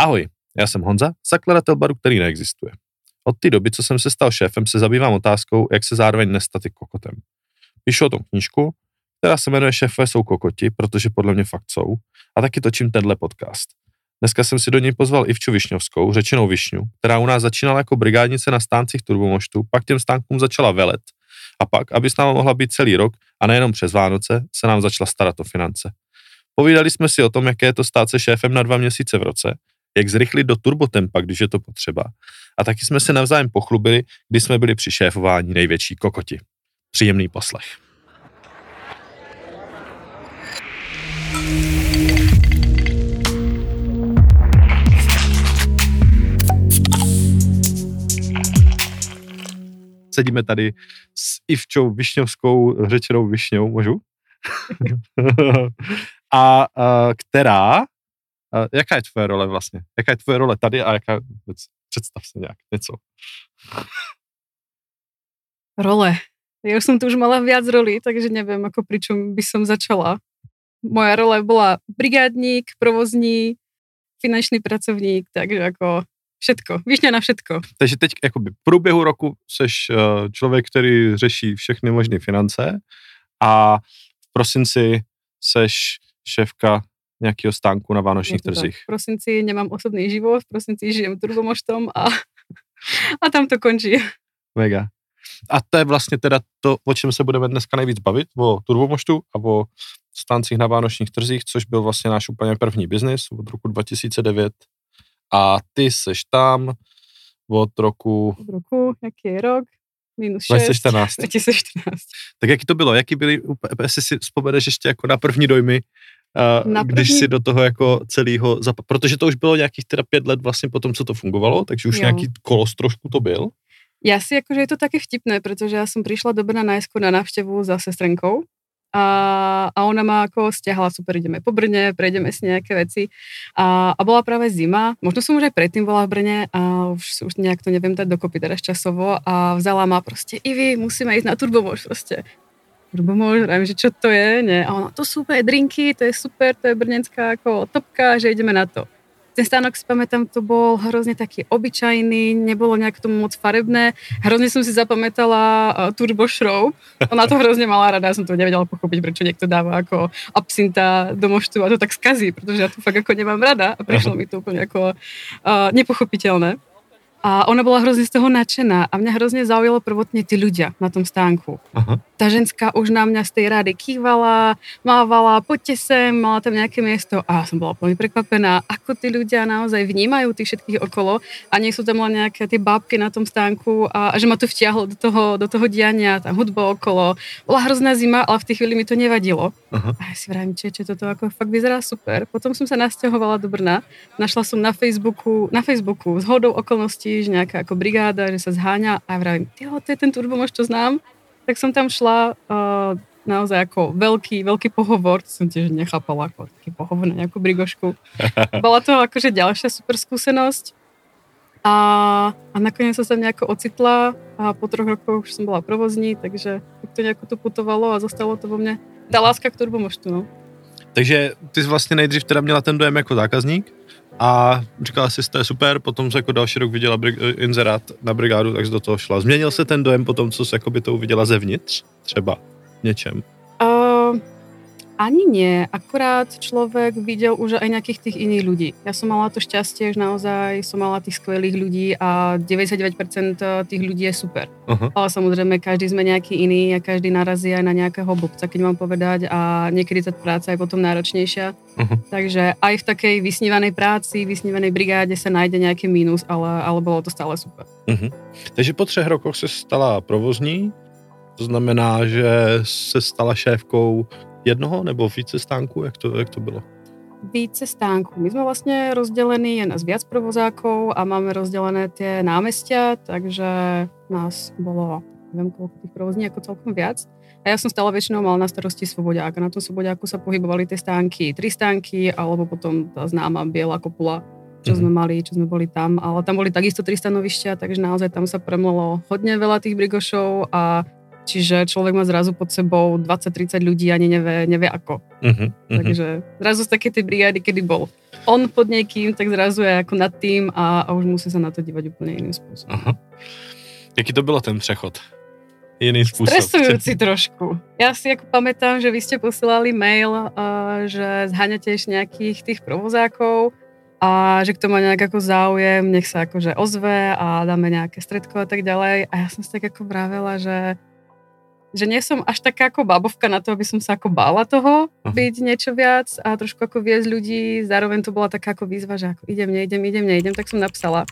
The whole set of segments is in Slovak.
Ahoj, já jsem Honza, zakladatel baru, který neexistuje. Od té doby, co jsem se stal šéfem, se zabývám otázkou, jak se zároveň nestat i kokotem. Píšu o tom knížku, která se jmenuje Šéfové jsou kokoti, protože podle mě fakt jsou, a taky točím tenhle podcast. Dneska jsem si do něj pozval Ivču Višňovskou, řečenou Višňu, která u nás začínala jako brigádnice na stáncích turbomoštu, pak těm stánkům začala velet a pak, aby s námi mohla být celý rok a nejenom přes Vánoce, se nám začala starat o finance. Povídali jsme si o tom, jaké je to stát se šéfem na dva měsíce v roce, jak zrychlit do turbotempa, když je to potřeba. A taky jsme se navzájem pochlubili, když jsme byli při šéfování největší kokoti. Příjemný poslech. Sedíme tady s Ivčou Višňovskou, řečenou Višňou, můžu? a, a která, a, jaká je tvoje role vlastně? Jaká je tvoje role tady a jaká vůbec? Představ se nějak něco. Role. Ja už som tu už mala viac roli, takže neviem, ako pričom by som začala. Moja role bola brigádník, provozní, finančný pracovník, takže ako všetko, višňa na všetko. Takže teď jakoby v průběhu roku seš uh, člověk, který řeší všechny možné finance a v prosinci seš šéfka nějakého stánku na vánočních trzích. V prosinci nemám osobný život, v prosinci žijem turbomoštom a, a tam to končí. Mega. A to je vlastně teda to, o čem se budeme dneska nejvíc bavit, o turbomoštu a o stáncích na vánočních trzích, což byl vlastně náš úplně první biznis od roku 2009. A ty seš tam od roku... Od roku, jaký je rok? Minus 6. 2014. 2014. Tak jaký to bylo? Jaký byly, jestli si vzpomeneš ještě jako na první dojmy, Na když první- si do toho jako celého, zap... protože to už bylo nějakých teda pět let vlastně po tom, co to fungovalo, takže už Jo. nějaký kolos trošku to byl. Ja si akože je to také vtipné, pretože ja som prišla do Brna najskôr na návštevu za sestrenkou a, a ona ma ako stiahla, super, ideme po Brne, prejdeme si nejaké veci a, a bola práve zima, možno som už aj predtým bola v Brne a už, už nejak to neviem dať dokopy teraz časovo a vzala ma proste, Ivi, musíme ísť na turbomož proste. Turbomož, vravím, že čo to je, nie? A ona, to sú úplne drinky, to je super, to je brnenská ako topka, že ideme na to. Ten stánok si pamätám, to bol hrozne taký obyčajný, nebolo nejak tomu moc farebné. Hrozne som si zapamätala uh, Turbo Show. Ona to hrozne mala rada, ja som to nevedela pochopiť, prečo niekto dáva ako absinta do moštu a to tak skazí, pretože ja to fakt ako nemám rada a prišlo mi to úplne ako uh, nepochopiteľné. A ona bola hrozne z toho nadšená a mňa hrozne zaujalo prvotne tí ľudia na tom stánku. Aha. Tá ženská už na mňa z tej rady kývala, mávala, poďte sem, mala tam nejaké miesto a ja som bola úplne prekvapená, ako tí ľudia naozaj vnímajú tých všetkých okolo a nie sú tam len nejaké tie bábky na tom stánku a, a že ma to vtiahlo do toho, do toho diania, tá hudba okolo. Bola hrozná zima, ale v tej chvíli mi to nevadilo. Aha. A ja si vravím, či, či toto ako fakt vyzerá super. Potom som sa nasťahovala do Brna, našla som na Facebooku, na Facebooku z hodou okolností, že nejaká ako brigáda, že sa zháňa a ja vravím, tyho, to je ten turbomož, čo znám. Tak som tam šla uh, naozaj ako veľký, veľký pohovor, to som tiež nechápala ako taký pohovor na nejakú brigošku. Bola to akože ďalšia super skúsenosť. A, a nakoniec som sa nejako ocitla a po troch rokoch už som bola provozní, takže tak to nejako tu putovalo a zostalo to vo mne. Tá láska k turbomoštu, no. Takže ty jsi vlastně nejdřív teda měla ten dojem jako zákazník a říkala si, to je super, potom se jako další rok viděla inzerát na brigádu, tak do toho šla. Změnil se ten dojem potom, co jsi jakoby to uviděla zevnitř? Třeba něčem? Ani nie, akurát človek videl už aj nejakých tých iných ľudí. Ja som mala to šťastie, že naozaj som mala tých skvelých ľudí a 99% tých ľudí je super. Aha. Ale samozrejme, každý sme nejaký iný a každý narazí aj na nejakého blbca, keď mám povedať a niekedy tá práca je potom náročnejšia. Mhm. Takže aj v takej vysnívanej práci, vysnívanej brigáde sa nájde nejaký mínus, ale, ale bolo to stále super. Mhm. Takže po třech rokoch se stala provozní, to znamená, že se stala šéfkou jednoho nebo více stánků, jak to, jak to bylo? více stánků. My sme vlastne rozdelení, je nás viac provozákov a máme rozdelené tie námestia, takže nás bolo, neviem koľko tých provozní, ako celkom viac. A ja som stále väčšinou mal na starosti Svobodiák a na tom Svobodiaku sa pohybovali tie stánky, tri stánky, alebo potom tá známa biela kopula, čo Mhm. sme mali, čo sme boli tam. Ale tam boli takisto tri stanovišťa, takže naozaj tam sa premlelo hodne veľa tých brigošov a Čiže človek má zrazu pod sebou 20-30 ľudí ani nevie, nevie ako. Uh-huh, uh-huh. Takže zrazu z také tej brigády, kedy bol on pod niekým, tak zrazu je ako nad tým a, a už musí sa na to dívať úplne iným spôsobom. Uh-huh. Jaký to bylo ten přechod? Iný spôsob. Stresujúci trošku. Ja si ako pamätám, že vy ste posielali mail, uh, že zháňate ešte nejakých tých provozákov a že kto má nejak ako záujem, nech sa akože ozve a dáme nejaké stredko a tak ďalej. A ja som si tak ako vravela, že že nie som až taká ako babovka na to, aby som sa ako bála toho uh-huh. byť niečo viac a trošku ako viesť ľudí. Zároveň to bola taká ako výzva, že ako idem, neidem, idem, neidem, tak som napsala.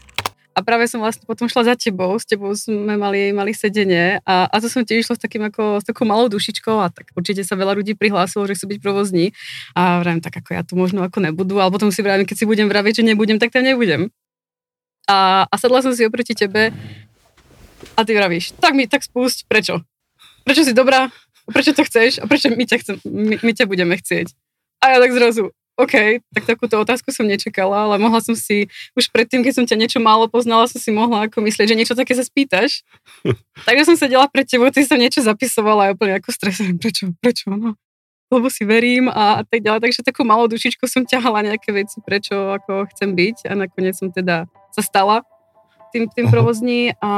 A práve som vlastne potom šla za tebou, s tebou sme mali, mali sedenie a, a to som tiež išla s, takým ako, s takou malou dušičkou a tak určite sa veľa ľudí prihlásilo, že chcú byť provozní a vravím, tak ako ja to možno ako nebudú, ale potom si vravím, keď si budem vraviť, že nebudem, tak tam nebudem. A, a sadla som si oproti tebe a ty vravíš, tak mi, tak spúšť, prečo? Prečo si dobrá, prečo to chceš a prečo my ťa, chcem, my, my ťa budeme chcieť. A ja tak zrazu, OK, tak takúto otázku som nečakala, ale mohla som si, už predtým, keď som ťa niečo málo poznala, som si mohla ako myslieť, že niečo také sa spýtaš. Takže som sedela pred tebou, ty som niečo zapisovala a úplne ako stresujem, prečo, prečo, no lebo si verím a, a tak ďalej. Takže takú malou dušičku som ťahala nejaké veci, prečo ako chcem byť a nakoniec som teda sa stala tým, tým provozní a,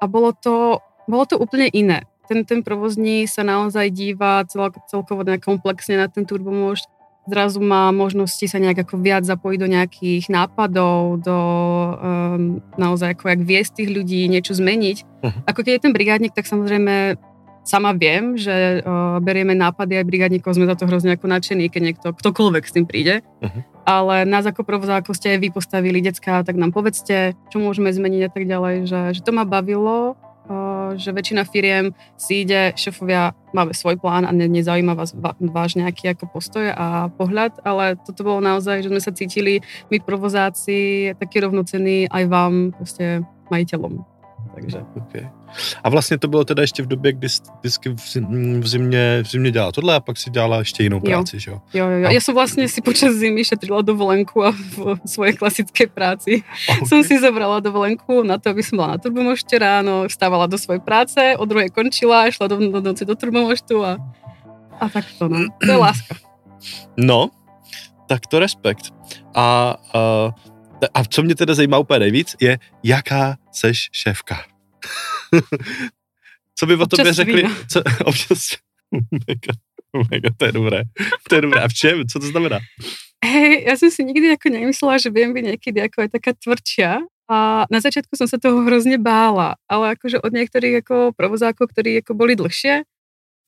a bolo to bolo to úplne iné. Ten, ten provozní sa naozaj díva cel, celkovo komplexne na ten turbomož. Zrazu má možnosti sa nejak ako viac zapojiť do nejakých nápadov, do um, naozaj ako jak viesť tých ľudí, niečo zmeniť. Uh-huh. Ako keď je ten brigádnik, tak samozrejme sama viem, že uh, berieme nápady aj brigádnikov, sme za to hrozne ako nadšení, keď niekto, ktokoľvek s tým príde. Uh-huh. Ale nás ako provozáko ste vy postavili, decka, tak nám povedzte, čo môžeme zmeniť a tak ďalej, že, že to ma bavilo že väčšina firiem si ide, šefovia, máme svoj plán a ne, nezaujíma vás váš nejaký ako postoj a pohľad, ale toto bolo naozaj, že sme sa cítili my provozáci taký rovnocený aj vám, proste majiteľom. Takže. Okay. A vlastně to bylo teda ještě v době, kdy vždycky v, zimě, v zimě dělala tohle a pak si dělala ještě jinou práci, jo. že jo? Jo, jo, jo. A... Ja som vlastne si počas zimy šetrila dovolenku a v svojej klasickej práci okay. som si zobrala dovolenku na to, aby som bola na turbomošte ráno, vstávala do svojej práce, o druhej končila, išla do, do noci do turbomoštu a, a takto, no. To je láska. No, tak to respekt. A, a, a co mě teda zajímá úplně nejvíc, je, jaká seš šéfka? co by o tobě řekli? Co, občas, mega, mega, to je dobré. To je dobré. A v čem? Co to znamená? Hej, ja som si nikdy ako nemyslela, že viem byť niekedy ako aj taká tvrdšia. A na začiatku som sa toho hrozne bála, ale akože od niektorých ako provozákov, ktorí ako boli dlhšie,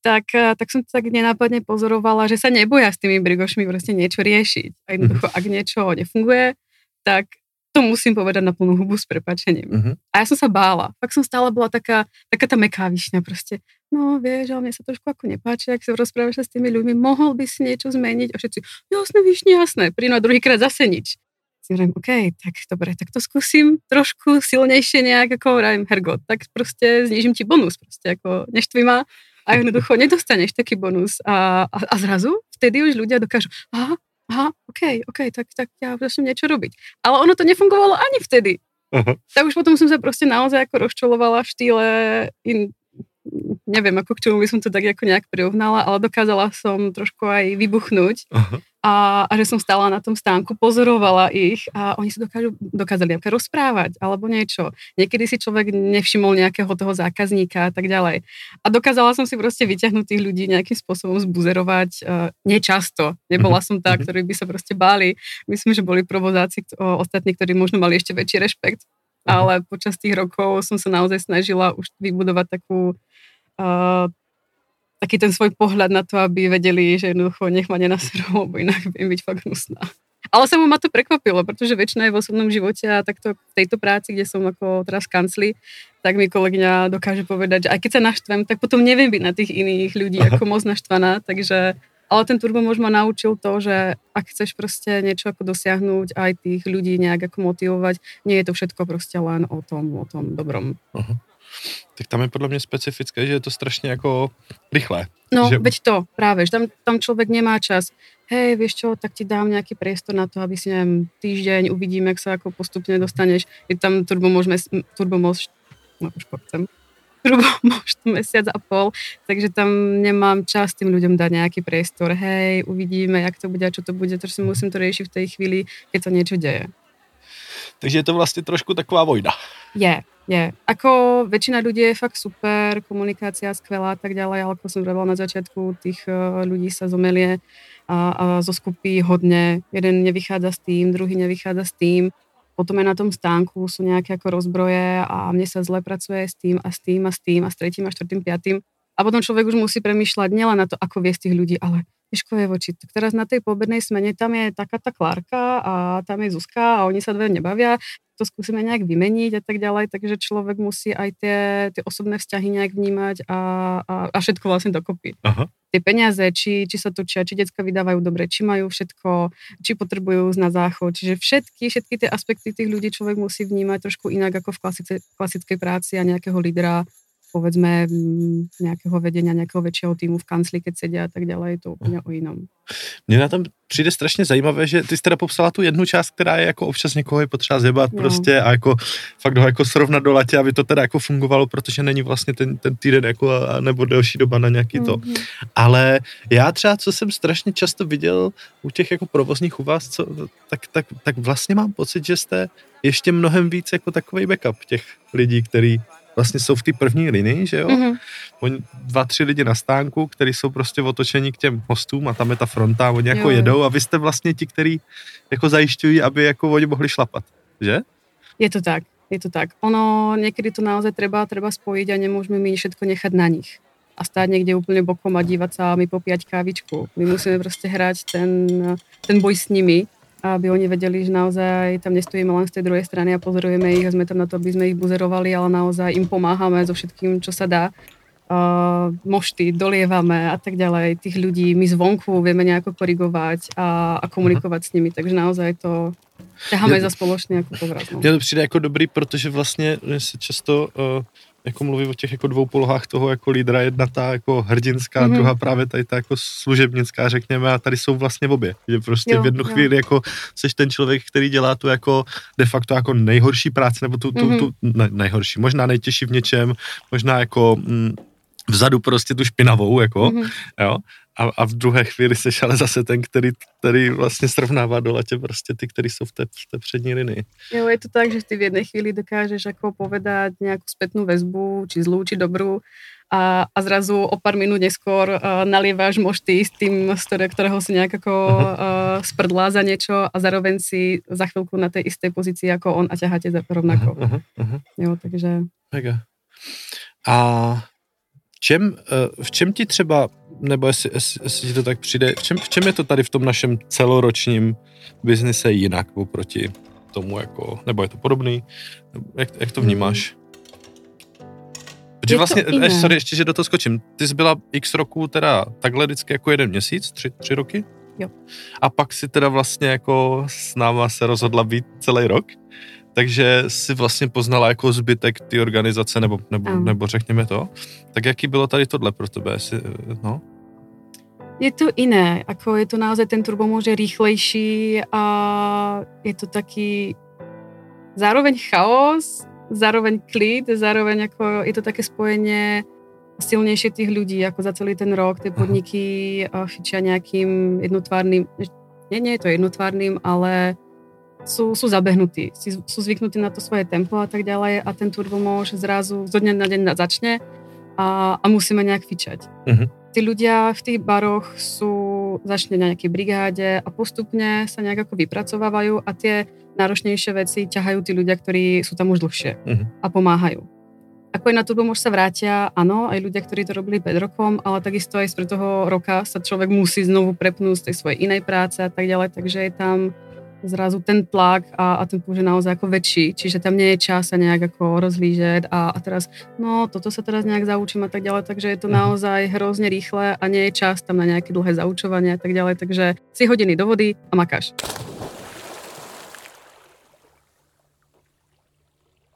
tak, tak som tak nenápadne pozorovala, že sa neboja s tými brigošmi proste niečo riešiť. A jednoducho, ak niečo nefunguje, tak to musím povedať na plnú hubu s prepačením. Uh-huh. A ja som sa bála. Fakt som stále bola taká, taká tá meká vyšňa proste. No vieš, ale mne sa trošku ako nepáči, ak sa rozprávaš s tými ľuďmi, mohol by si niečo zmeniť? A všetci, jasné, vyšne, jasné. Príno a druhýkrát zase nič. Si hovorím, OK, tak dobre, tak to skúsim trošku silnejšie nejak, ako hovorím, Hergot, tak proste znižím ti bonus, proste ako neštvi ma a jednoducho nedostaneš taký bonus. A, a, a zrazu vtedy už ľudia dokážu, aha, aha, OK, OK, tak, tak ja začnem niečo robiť. Ale ono to nefungovalo ani vtedy. Uh-huh. Tak už potom som sa proste naozaj ako rozčolovala v štýle in, neviem, ako k čomu by som to tak ako nejak prirovnala, ale dokázala som trošku aj vybuchnúť uh-huh. A, a že som stála na tom stánku, pozorovala ich a oni sa dokážu, dokázali nejaké rozprávať alebo niečo. Niekedy si človek nevšimol nejakého toho zákazníka a tak ďalej. A dokázala som si proste vyťahnuť tých ľudí nejakým spôsobom zbuzerovať. Uh, nečasto. Nebola som tá, uh-huh. ktorí by sa proste báli. Myslím, že boli provozáci ostatní, ktorí možno mali ešte väčší rešpekt ale počas tých rokov som sa naozaj snažila už vybudovať takú uh, taký ten svoj pohľad na to, aby vedeli, že jednoducho nech ma nenaserú, lebo inak viem byť fakt hnusná. Ale sa mu ma to prekvapilo, pretože väčšina je v osobnom živote a takto v tejto práci, kde som ako teraz v kancli, tak mi kolegyňa dokáže povedať, že aj keď sa naštvem, tak potom neviem byť na tých iných ľudí Aha. ako moc naštvaná, takže ale ten turbomož ma naučil to, že ak chceš proste niečo ako dosiahnuť, aj tých ľudí nejak ako motivovať, nie je to všetko proste len o tom, o tom dobrom. Uh-huh tak tam je podle mě specifické, že je to strašně jako rychlé. No, že... veď to práve, že tam, tam človek nemá čas. Hej, vieš čo, tak ti dám nejaký priestor na to, aby si, neviem, týždeň uvidíme, ak sa ako postupne dostaneš. Je tam turbo môžeme, turbo môž, no už chcem. zhruba možno mesiac a pol, takže tam nemám čas tým ľuďom dať nejaký priestor. Hej, uvidíme, jak to bude a čo to bude, si musím to riešiť v tej chvíli, keď sa niečo deje. Takže je to vlastne trošku taková vojna. Je, je. Ako väčšina ľudí je fakt super, komunikácia skvelá a tak ďalej, ale ako som hovorila na začiatku, tých eh, ľudí sa zomelie a, a zo skupy hodne. Jeden nevychádza s tým, druhý nevychádza s tým. Potom aj na tom stánku sú nejaké ako rozbroje a mne sa zle pracuje s tým a s tým a s tým a s tretím a štvrtým, piatým. A potom človek už musí premýšľať nielen na to, ako viesť tých ľudí, ale je voči. Tak teraz na tej pobednej smene tam je taká tá Klárka a tam je Zuzka a oni sa dve nebavia, to skúsime nejak vymeniť a tak ďalej, takže človek musí aj tie, tie osobné vzťahy nejak vnímať a, a, a všetko vlastne dokopy. Aha. Tie peniaze, či, či sa točia, či decka vydávajú dobre, či majú všetko, či potrebujú na záchod, čiže všetky, všetky tie aspekty tých ľudí človek musí vnímať trošku inak ako v klasice, klasickej práci a nejakého lídra povedzme nejakého vedenia, nejakého väčšieho týmu v kancli, keď sedia a tak ďalej, je to úplně o jinom. Mně na tom přijde strašně zajímavé, že ty jsi teda popsala tu jednu část, která je jako občas někoho je potřeba zjebat no. prostě a jako fakt ho jako srovnat do latě, aby to teda jako fungovalo, protože není vlastně ten, ten týden jako a, nebo delší doba na nějaký mm-hmm. to. Mhm. Ale já třeba, co jsem strašně často viděl u těch jako provozních u vás, co, tak, tak, tak vlastně mám pocit, že jste ještě mnohem víc jako takový backup těch lidí, který vlastně jsou v té první linii, že jo? Mm-hmm. Oni, dva, tři lidi na stánku, kteří jsou prostě otočení k těm hostům a tam je ta fronta, oni jako jo. jedou a vy jste vlastně ti, kteří jako zajišťují, aby jako oni mohli šlapat, že? Je to tak, je to tak. Ono někdy to naozaj treba, treba spojiť a nemôžeme my všetko nechať na nich a stáť niekde úplne bokom a dívať sa a my popíjať kávičku. My musíme proste hrať ten, ten boj s nimi aby oni vedeli, že naozaj tam nestojíme len z tej druhej strany a pozorujeme ich a sme tam na to, aby sme ich buzerovali, ale naozaj im pomáhame so všetkým, čo sa dá. Uh, mošty dolievame a tak ďalej. Tých ľudí my zvonku vieme nejako korigovať a, a komunikovať s nimi, takže naozaj to ťaháme za spoločný ako povraz. No. Mně to přijde jako dobrý, protože vlastně se často uh, jako mluví o těch jako dvou polohách toho jako lídra, jedna ta jako hrdinská, mm-hmm. druhá právě tady ta jako služebnická, řekněme, a tady jsou vlastně obě. Že prostě jo, v jednu jo. chvíli jako seš ten člověk, který dělá tu jako de facto jako nejhorší práci, nebo tu, tu, mm-hmm. tu ne, nejhorší, možná nejtěžší v něčem, možná jako mm, vzadu prostě tu špinavou, jako, mm-hmm. jo, a, a v druhé chvíli seš ale zase ten, který, který vlastně srovnává do letě prostě ty, kteří jsou v té, v té přední linii. Jo, je to tak, že ty v jednej chvíli dokážeš ako povedať nejakú spätnú väzbu, či zlú, či dobrú a, a zrazu o pár minút neskôr uh, nalieváš mošty s tým, z ktorého si nejak ako uh, sprdla za niečo a zároveň si za chvíľku na tej istej pozícii ako on a ťaháte rovnako. Uh-huh, uh-huh. Jo, takže... Mega. A čem, uh, v čem ti třeba nebo jestli, jestli, jestli to tak přijde, v čem, v čem je to tady v tom našem celoročním biznise jinak oproti tomu, jako, nebo je to podobný? Jak, jak to vnímáš? Protože vlastně, eh, sorry, ještě, že do toho skočím. Ty jsi byla x roků teda takhle vždycky jako jeden měsíc, tři, tři roky? Jo. A pak si teda vlastně jako s náma se rozhodla být celý rok? takže si vlastně poznala jako zbytek ty organizace, nebo, nebo, nebo řekněme to. Tak jaký bylo tady tohle pro tebe? Si, no? Je to iné, ako je to naozaj ten turbomóž je rýchlejší a je to taký zároveň chaos, zároveň klid, zároveň ako je to také spojenie silnejšie tých ľudí, ako za celý ten rok tie podniky fičia nejakým jednotvárnym, nie, nie je to jednotvárnym, ale sú, sú zabehnutí, sú zvyknutí na to svoje tempo a tak ďalej a ten turbomóž zrazu zo dňa na deň začne a, a musíme nejak fičať. Uh-huh. Tí ľudia v tých baroch sú začne na nejakej brigáde a postupne sa nejak ako vypracovávajú a tie náročnejšie veci ťahajú tí ľudia, ktorí sú tam už dlhšie uh-huh. a pomáhajú. Ako aj na turbomož sa vrátia, áno, aj ľudia, ktorí to robili pred rokom, ale takisto aj z toho roka sa človek musí znovu prepnúť z tej svojej inej práce a tak ďalej, takže je tam zrazu ten tlak a, a ten púž je naozaj ako väčší, čiže tam nie je čas sa nejak ako rozlížeť a, a teraz, no toto sa teraz nejak zaučím a tak ďalej, takže je to mhm. naozaj hrozne rýchle a nie je čas tam na nejaké dlhé zaučovanie a tak ďalej, takže si hodiny do vody a makáš.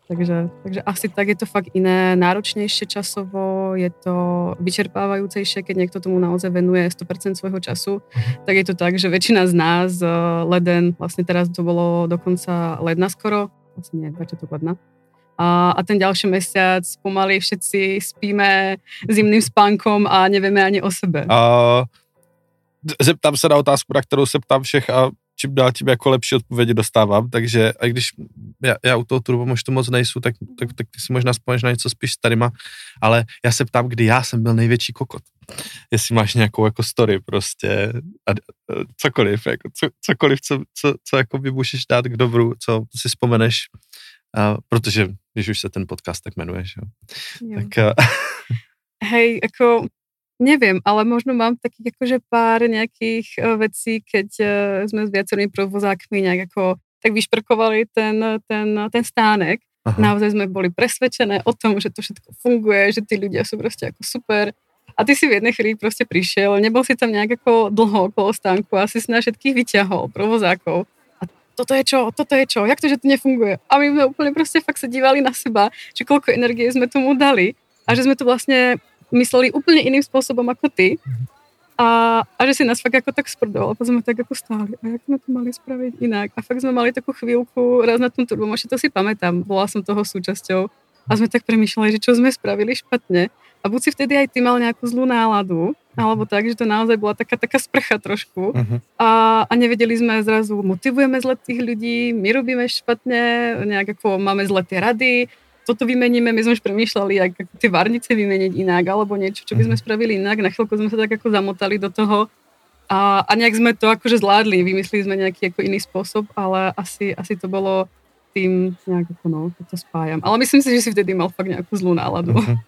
Takže, takže asi tak je to fakt iné, náročnejšie časovo, je to vyčerpávajúcejšie, keď niekto tomu naozaj venuje 100% svojho času, tak je to tak, že väčšina z nás eh, leden, vlastne teraz to bolo dokonca ledna skoro, vlastne nie, začiatok ledna, a, a ten ďalší mesiac pomaly všetci spíme zimným spánkom a nevieme ani o sebe. A zeptám se na otázku, na kterou se ptám všech a čím dál tím jako lepší odpovědi dostávám, takže a když já, já u toho turbomoštu moc nejsou, tak, tak, tak ty si možná spomíš na něco spíš starýma, ale já se ptám, kdy já jsem byl největší kokot. Jestli máš nějakou jako story prostě, a, a, cokoliv, jako, co, cokoliv, co, co, co jako by můžeš dát k dobru, co si vzpomeneš, a, protože když už se ten podcast tak jmenuje, že jo. Tak, a... Hej, ako Neviem, ale možno mám takých akože pár nejakých uh, vecí, keď uh, sme s viacerými provozákmi nejak ako tak vyšprkovali ten, ten, ten stánek. Aha. Naozaj sme boli presvedčené o tom, že to všetko funguje, že tí ľudia sú proste ako super. A ty si v jednej chvíli proste prišiel, nebol si tam nejak ako dlho okolo stánku a si si na všetkých vyťahol, provozákov. A toto je čo, toto je čo, jak to, že to nefunguje? A my sme úplne proste fakt sa dívali na seba, že koľko energie sme tomu dali a že sme to vlastne mysleli úplne iným spôsobom ako ty. A, a že si nás fakt ako tak sprdoval, potom sme tak ako stáli. A jak sme to mali spraviť inak? A fakt sme mali takú chvíľku raz na tom turbomoši, to si pamätám, bola som toho súčasťou. A sme tak premýšľali, že čo sme spravili špatne. A buď si vtedy aj ty mal nejakú zlú náladu, alebo tak, že to naozaj bola taká, taká sprcha trošku. Uh-huh. A, a nevedeli sme zrazu, motivujeme zle tých ľudí, my robíme špatne, nejak ako máme zle tie rady, toto vymeníme, my sme už premýšľali, ak, tie varnice vymeniť inak, alebo niečo, čo by sme mhm. spravili inak. Na chvíľku sme sa tak ako zamotali do toho a, a nejak sme to akože zvládli, vymysleli sme nejaký ako iný spôsob, ale asi, asi to bolo tým nejak ako no, to spájam. Ale myslím si, že si vtedy mal fakt nejakú zlú náladu. Uh-huh.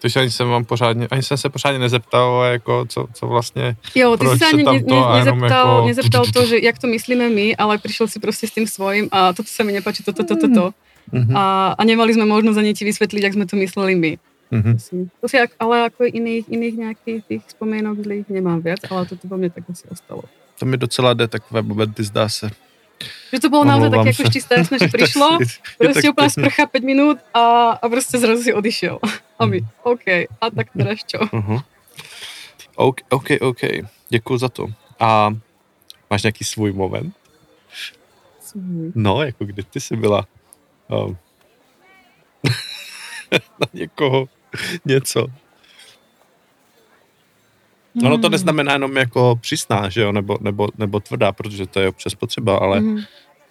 Takže ani jsem vám pořádně, ani jsem se pořádně nezeptal, jako co, co vlastně, Jo, ty si sa ani ne, ne, nezeptal, jako... nezeptal to, že jak to myslíme my, ale prišiel si proste s tým svojím a toto sa mi nepáči, toto, toto, toto. Uh-huh. A, a nemali sme možnosť ani ti vysvetliť, ak sme to mysleli my. Uh-huh. To si, ale ako iných, iných nejakých tých spomienok zlých nemám viac, ale toto vo mne tak asi ostalo. To mi docela jde takové momenty, zdá se. Že to bolo naozaj také ako štisté, že prišlo, proste úplná sprcha 5 minút a, a proste zrazu si odišiel. A my, OK, a tak teraz čo? Uh-huh. OK, OK, OK, děkuji za to. A máš nějaký svůj moment? Svůj. No, jako kdy ty jsi byla na někoho něco. Hmm. Ono to neznamená jenom jako přísná, že jo, nebo, nebo, nebo tvrdá, protože to je občas potřeba, ale, hmm.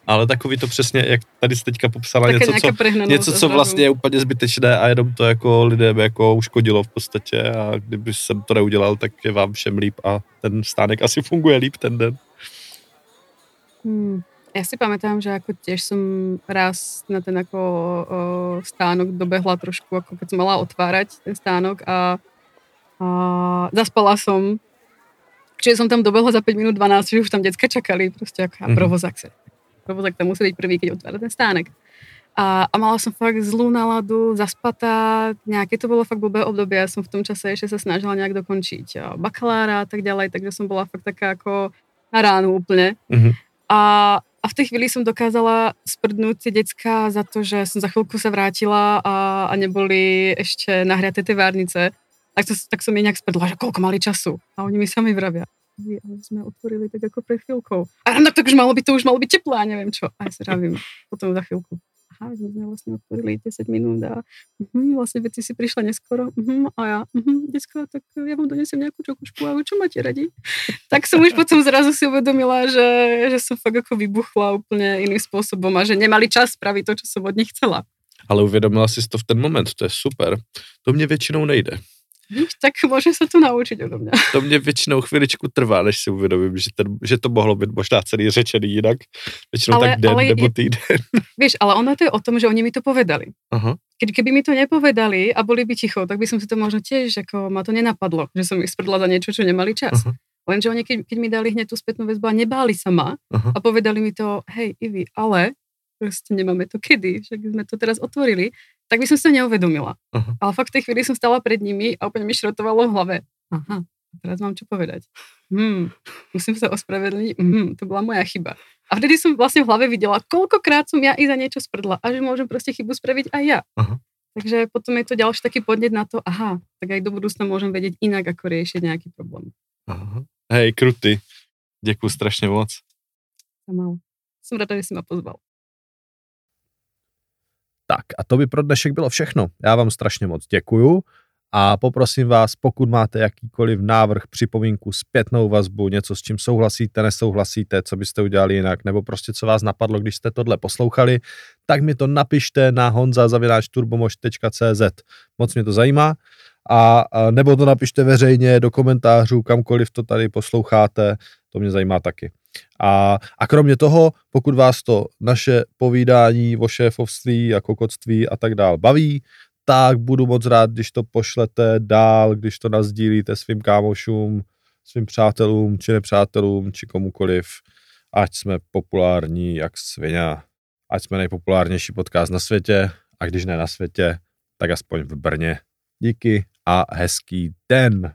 ale takový to přesně, jak tady jsi teďka popsala, Také něco, co, něco, co vlastně je úplně zbytečné a jenom to jako lidem jako uškodilo v podstatě a kdyby jsem to neudělal, tak je vám všem líp a ten stánek asi funguje líp ten den. Hmm. Ja si pamätám, že ako tiež som raz na ten ako o, stánok dobehla trošku, ako keď som mala otvárať ten stánok a, a zaspala som. Čiže som tam dobehla za 5 minút 12, že už tam decka čakali, proste ako mm-hmm. provozak sa. Provozak tam musí byť prvý, keď otvára ten stánek. A, a mala som fakt zlú náladu, zaspatá, nejaké to bolo fakt blbé obdobie, ja som v tom čase ešte sa snažila nejak dokončiť bakalára a tak ďalej, takže som bola fakt taká ako na ránu úplne. Mm-hmm. A, a v tej chvíli som dokázala sprdnúť tie decka za to, že som za chvíľku sa vrátila a, a neboli ešte nahriaté tie várnice. Tak, to, tak som jej nejak sprdla, že koľko mali času. A oni mi sami vravia. Ale sme otvorili tak ako pred chvíľkou. A tak, tak už malo byť, to už malo byť teplé, neviem čo. A ja sa ravím potom za chvíľku aha, my sme vlastne otvorili 10 minút a uh, vlastne veci si prišla neskoro uh, a ja, uh, decka, tak ja vám donesem nejakú čokušku a čo máte radi? tak som už potom zrazu si uvedomila, že, že som fakt ako vybuchla úplne iným spôsobom a že nemali čas spraviť to, čo som od nich chcela. Ale uvědomila si to v ten moment, to je super. To mě většinou nejde. Víš, tak môže sa to naučiť odo mňa. To mě většinou chviličku trvá, než si uvědomím, že, ten, že to mohlo být možná celý řečený jinak. Většinou ale, tak den ale nebo týden. Vieš, ale ono to je o tom, že oni mi to povedali. Aha. Keď, keby mi to nepovedali a boli by ticho, tak by som si to možno tiež, ako ma to nenapadlo, že som ich sprdla za niečo, čo nemali čas. Aha. Lenže oni, keď, keď mi dali hneď tú spätnú väzbu a nebáli sa ma Aha. a povedali mi to, hej, Ivi, ale proste nemáme to kedy, však sme to teraz otvorili, tak by som sa neuvedomila. Uh-huh. Ale fakt v tej chvíli som stala pred nimi a úplne mi šrotovalo v hlave. Aha, teraz mám čo povedať. Hmm, musím sa ospravedlniť. Hmm, to bola moja chyba. A vtedy som vlastne v hlave videla, koľkokrát som ja i za niečo sprdla a že môžem proste chybu spraviť aj ja. Uh-huh. Takže potom je to ďalší taký podnet na to, aha, tak aj do budúcna môžem vedieť inak, ako riešiť nejaký problém. Aha. Hej, kruty. Ďakujem strašne moc. Som rada, že si ma pozval. Tak, a to by pro dnešek bylo všechno. Já vám strašně moc děkuju a poprosím vás, pokud máte jakýkoliv návrh, připomínku, zpětnou vazbu, něco s čím souhlasíte, nesouhlasíte, co byste udělali jinak, nebo prostě co vás napadlo, když jste tohle poslouchali, tak mi to napište na honza.turbomož.cz. Moc mě to zajímá. A, a nebo to napište veřejně do komentářů, kamkoliv to tady posloucháte, to mě zajímá taky. A, a kromě toho, pokud vás to naše povídání o šéfovství a kokotství a tak dál baví, tak budu moc rád, když to pošlete dál, když to nazdílíte svým kámošům, svým přátelům, či nepřátelům, či komukoliv, ať jsme populární jak svině, ať jsme nejpopulárnější podcast na světě, a když ne na světě, tak aspoň v Brně. Díky a hezký den.